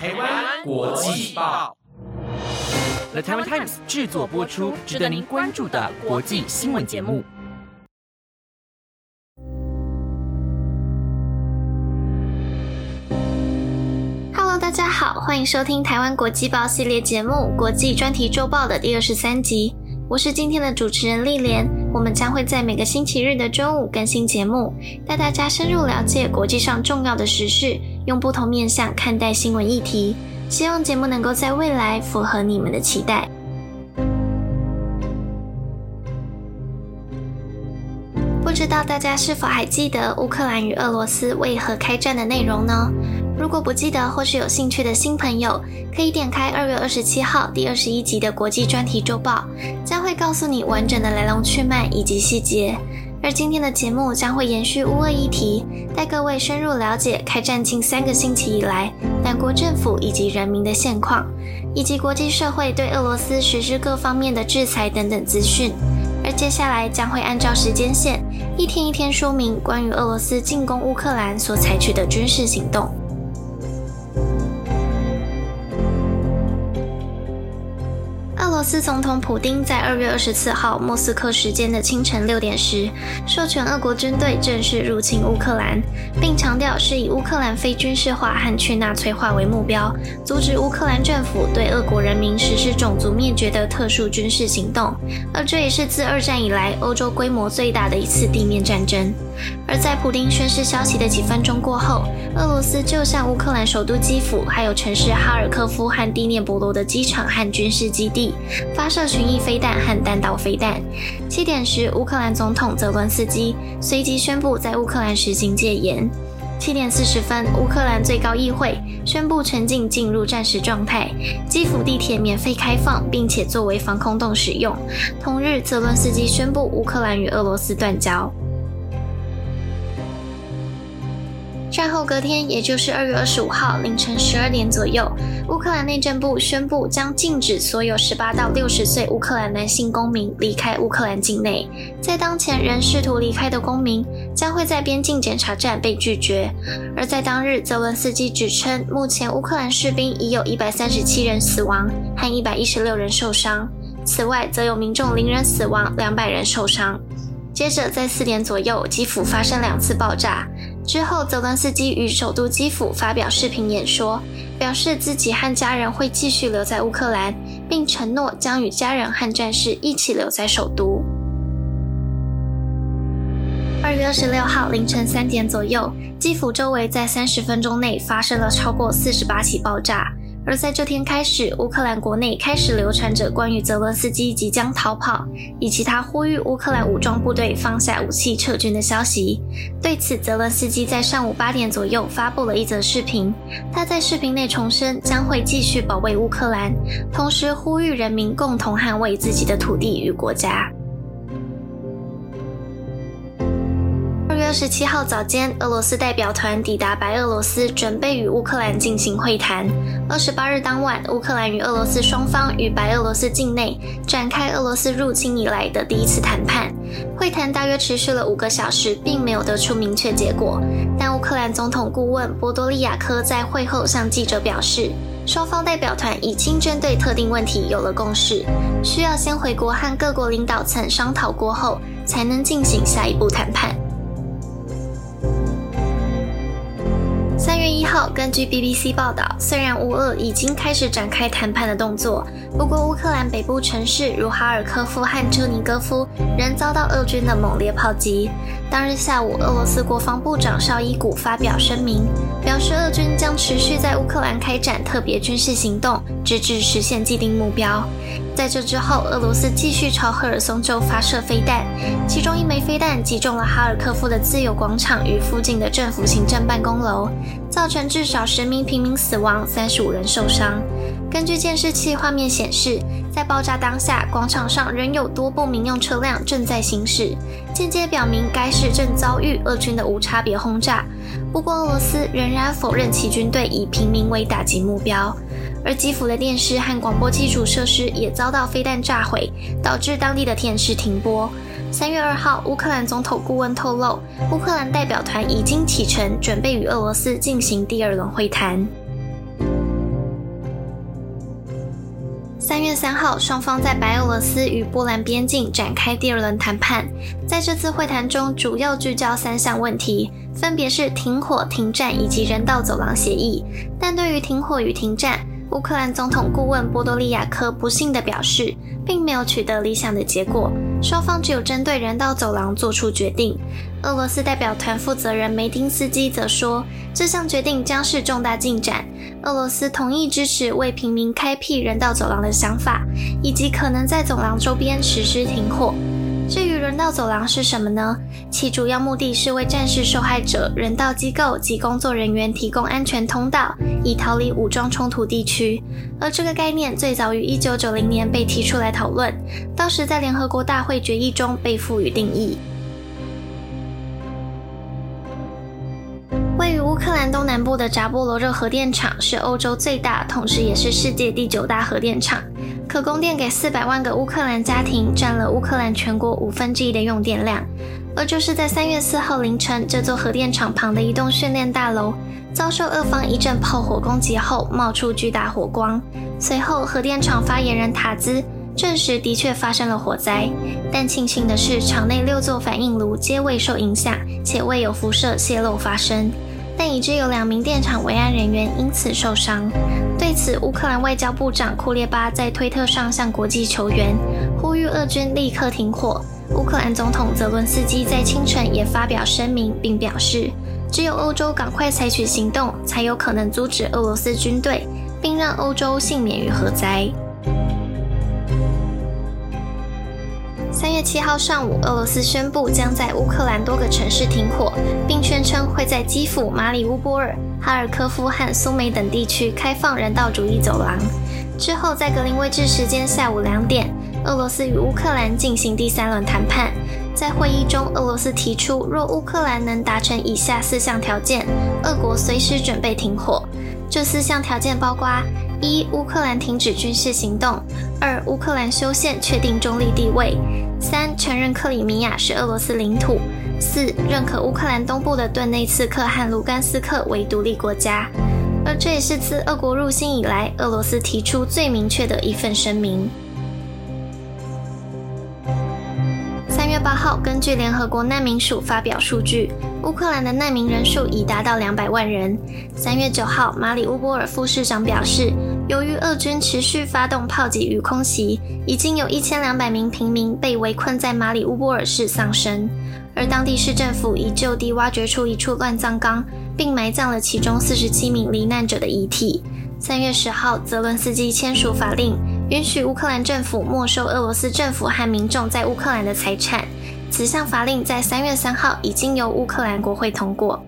台湾国际报，The Taiwan Times 制作播出，值得您关注的国际新闻节目。Hello，大家好，欢迎收听台湾国际报系列节目《国际专题周报》的第二十三集。我是今天的主持人丽莲，我们将会在每个星期日的中午更新节目，带大家深入了解国际上重要的时事，用不同面向看待新闻议题。希望节目能够在未来符合你们的期待。不知道大家是否还记得乌克兰与俄罗斯为何开战的内容呢？如果不记得或是有兴趣的新朋友，可以点开二月二十七号第二十一集的国际专题周报，将会告诉你完整的来龙去脉以及细节。而今天的节目将会延续乌俄议题，带各位深入了解开战近三个星期以来两国政府以及人民的现况，以及国际社会对俄罗斯实施各方面的制裁等等资讯。而接下来将会按照时间线，一天一天说明关于俄罗斯进攻乌克兰所采取的军事行动。罗斯总统普京在二月二十四号莫斯科时间的清晨六点时，授权俄国军队正式入侵乌克兰，并强调是以乌克兰非军事化和去纳粹化为目标，阻止乌克兰政府对俄国人民实施种族灭绝的特殊军事行动。而这也是自二战以来欧洲规模最大的一次地面战争。而在普京宣誓消息的几分钟过后，俄罗斯就向乌克兰首都基辅、还有城市哈尔科夫和第聂伯罗的机场和军事基地发射巡弋飞弹和弹道飞弹。七点时，乌克兰总统泽伦斯基随即宣布在乌克兰实行戒严。七点四十分，乌克兰最高议会宣布全境进入战时状态，基辅地铁免费开放，并且作为防空洞使用。同日，泽伦斯基宣布乌克兰与俄罗斯断交。战后隔天，也就是二月二十五号凌晨十二点左右，乌克兰内政部宣布将禁止所有十八到六十岁乌克兰男性公民离开乌克兰境内。在当前仍试图离开的公民，将会在边境检查站被拒绝。而在当日，泽文斯基指称，目前乌克兰士兵已有一百三十七人死亡和一百一十六人受伤，此外则有民众零人死亡，两百人受伤。接着在四点左右，基辅发生两次爆炸。之后，泽伦斯基与首都基辅发表视频演说，表示自己和家人会继续留在乌克兰，并承诺将与家人和战士一起留在首都。二月二十六号凌晨三点左右，基辅周围在三十分钟内发生了超过四十八起爆炸。而在这天开始，乌克兰国内开始流传着关于泽伦斯基即将逃跑，以及他呼吁乌克兰武装部队放下武器撤军的消息。对此，泽伦斯基在上午八点左右发布了一则视频，他在视频内重申将会继续保卫乌克兰，同时呼吁人民共同捍卫自己的土地与国家。二月二十七号早间，俄罗斯代表团抵达白俄罗斯，准备与乌克兰进行会谈。二十八日当晚，乌克兰与俄罗斯双方与白俄罗斯境内展开俄罗斯入侵以来的第一次谈判。会谈大约持续了五个小时，并没有得出明确结果。但乌克兰总统顾问波多利亚科在会后向记者表示，双方代表团已经针对特定问题有了共识，需要先回国和各国领导层商讨过后，才能进行下一步谈判。号，根据 BBC 报道，虽然乌俄已经开始展开谈判的动作，不过乌克兰北部城市如哈尔科夫和车尼戈夫仍遭到俄军的猛烈炮击。当日下午，俄罗斯国防部长绍伊古发表声明，表示俄军将持续在乌克兰开展特别军事行动，直至实现既定目标。在这之后，俄罗斯继续朝赫尔松州发射飞弹，其中一枚飞弹击中了哈尔科夫的自由广场与附近的政府行政办公楼，造成至少十名平民死亡，三十五人受伤。根据监视器画面显示，在爆炸当下，广场上仍有多部民用车辆正在行驶，间接表明该市正遭遇俄军的无差别轰炸。不过，俄罗斯仍然否认其军队以平民为打击目标。而基辅的电视和广播基础设施也遭到飞弹炸毁，导致当地的电视停播。三月二号，乌克兰总统顾问透露，乌克兰代表团已经启程，准备与俄罗斯进行第二轮会谈。三月三号，双方在白俄罗斯与波兰边境展开第二轮谈判。在这次会谈中，主要聚焦三项问题，分别是停火、停战以及人道走廊协议。但对于停火与停战，乌克兰总统顾问波多利亚科不幸地表示，并没有取得理想的结果。双方只有针对人道走廊做出决定。俄罗斯代表团负责人梅丁斯基则说，这项决定将是重大进展。俄罗斯同意支持为平民开辟人道走廊的想法，以及可能在走廊周边实施停火。至于人道走廊是什么呢？其主要目的是为战事受害者、人道机构及工作人员提供安全通道，以逃离武装冲突地区。而这个概念最早于1990年被提出来讨论，当时在联合国大会决议中被赋予定义。克兰东南部的扎波罗热核电厂是欧洲最大，同时也是世界第九大核电厂。可供电给四百万个乌克兰家庭，占了乌克兰全国五分之一的用电量。而就是在三月四号凌晨，这座核电厂旁的一栋训练大楼遭受俄方一阵炮火攻击后，冒出巨大火光。随后，核电厂发言人塔兹证实的确发生了火灾，但庆幸的是，厂内六座反应炉皆未受影响，且未有辐射泄漏发生。但已知有两名电厂维安人员因此受伤。对此，乌克兰外交部长库列巴在推特上向国际求援，呼吁俄军立刻停火。乌克兰总统泽伦斯基在清晨也发表声明，并表示，只有欧洲赶快采取行动，才有可能阻止俄罗斯军队，并让欧洲幸免于核灾。三月七号上午，俄罗斯宣布将在乌克兰多个城市停火，并宣称会在基辅、马里乌波尔、哈尔科夫和苏梅等地区开放人道主义走廊。之后，在格林威治时间下午两点，俄罗斯与乌克兰进行第三轮谈判。在会议中，俄罗斯提出，若乌克兰能达成以下四项条件，俄国随时准备停火。这四项条件包括：一、乌克兰停止军事行动；二、乌克兰修宪确定中立地位。三、承认克里米亚是俄罗斯领土；四、认可乌克兰东部的顿内茨克和卢甘斯克为独立国家。而这也是自俄国入侵以来，俄罗斯提出最明确的一份声明。三月八号，根据联合国难民署发表数据，乌克兰的难民人数已达到两百万人。三月九号，马里乌波尔副市长表示。由于俄军持续发动炮击与空袭，已经有一千两百名平民被围困在马里乌波尔市丧生，而当地市政府已就地挖掘出一处乱葬岗，并埋葬了其中四十七名罹难者的遗体。三月十号，泽伦斯基签署法令，允许乌克兰政府没收俄罗斯政府和民众在乌克兰的财产。此项法令在三月三号已经由乌克兰国会通过。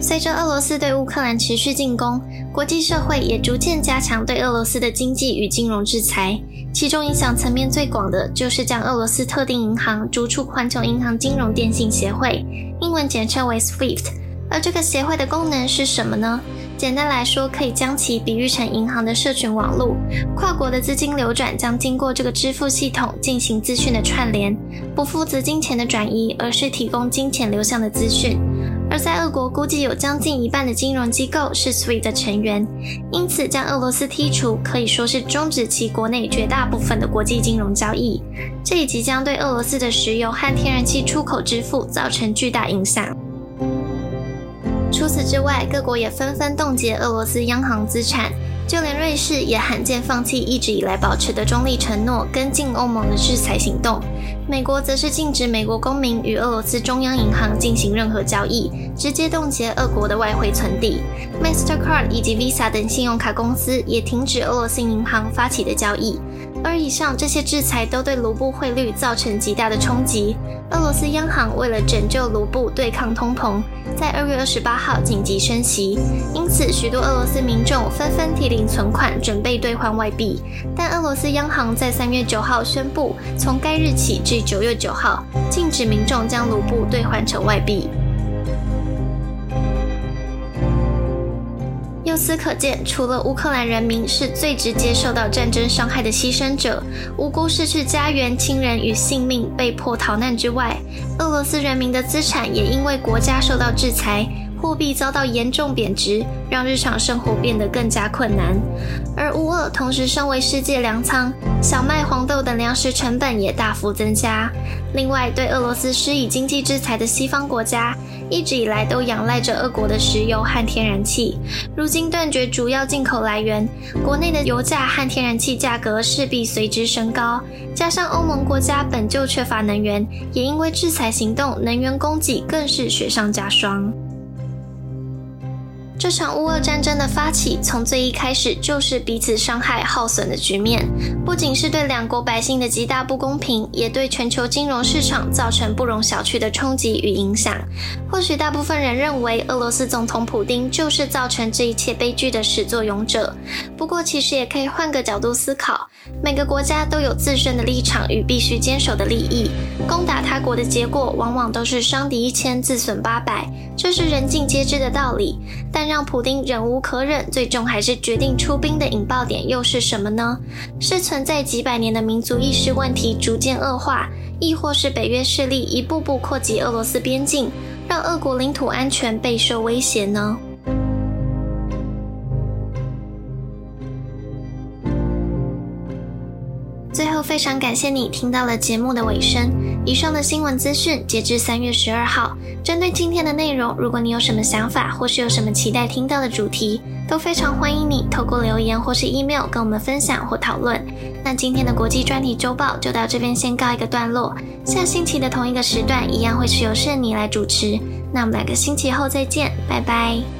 随着俄罗斯对乌克兰持续进攻，国际社会也逐渐加强对俄罗斯的经济与金融制裁。其中影响层面最广的就是将俄罗斯特定银行逐出环球银行金融电信协会，英文简称为 SWIFT。而这个协会的功能是什么呢？简单来说，可以将其比喻成银行的社群网络，跨国的资金流转将经过这个支付系统进行资讯的串联，不负责金钱的转移，而是提供金钱流向的资讯。而在俄国，估计有将近一半的金融机构是 SWIFT 的成员，因此将俄罗斯剔除，可以说是终止其国内绝大部分的国际金融交易。这也即将对俄罗斯的石油和天然气出口支付造成巨大影响。此之外，各国也纷纷冻结俄罗斯央行资产。就连瑞士也罕见放弃一直以来保持的中立承诺，跟进欧盟的制裁行动。美国则是禁止美国公民与俄罗斯中央银行进行任何交易，直接冻结俄国的外汇存底。Mastercard 以及 Visa 等信用卡公司也停止俄罗斯银行发起的交易。而以上这些制裁都对卢布汇率造成极大的冲击。俄罗斯央行为了拯救卢布、对抗通膨，在二月二十八号紧急升息，因此许多俄罗斯民众纷纷提领存款，准备兑换外币。但俄罗斯央行在三月九号宣布，从该日起至九月九号，禁止民众将卢布兑换成外币。由此可见，除了乌克兰人民是最直接受到战争伤害的牺牲者，无辜失去家园、亲人与性命，被迫逃难之外，俄罗斯人民的资产也因为国家受到制裁，货币遭到严重贬值，让日常生活变得更加困难。而乌俄同时身为世界粮仓，小麦、黄豆等粮食成本也大幅增加。另外，对俄罗斯施以经济制裁的西方国家，一直以来都仰赖着俄国的石油和天然气。如今断绝主要进口来源，国内的油价和天然气价格势必随之升高。加上欧盟国家本就缺乏能源，也因为制裁行动，能源供给更是雪上加霜。这场乌俄战争的发起，从最一开始就是彼此伤害、耗损的局面，不仅是对两国百姓的极大不公平，也对全球金融市场造成不容小觑的冲击与影响。或许大部分人认为，俄罗斯总统普丁就是造成这一切悲剧的始作俑者。不过，其实也可以换个角度思考，每个国家都有自身的立场与必须坚守的利益，攻打他国的结果，往往都是伤敌一千，自损八百，这是人尽皆知的道理。但让普丁忍无可忍，最终还是决定出兵的引爆点又是什么呢？是存在几百年的民族意识问题逐渐恶化，亦或是北约势力一步步扩及俄罗斯边境，让俄国领土安全备受威胁呢？非常感谢你听到了节目的尾声。以上的新闻资讯截至三月十二号。针对今天的内容，如果你有什么想法，或是有什么期待听到的主题，都非常欢迎你透过留言或是 email 跟我们分享或讨论。那今天的国际专题周报就到这边先告一个段落。下星期的同一个时段，一样会是由圣妮来主持。那我们两个星期后再见，拜拜。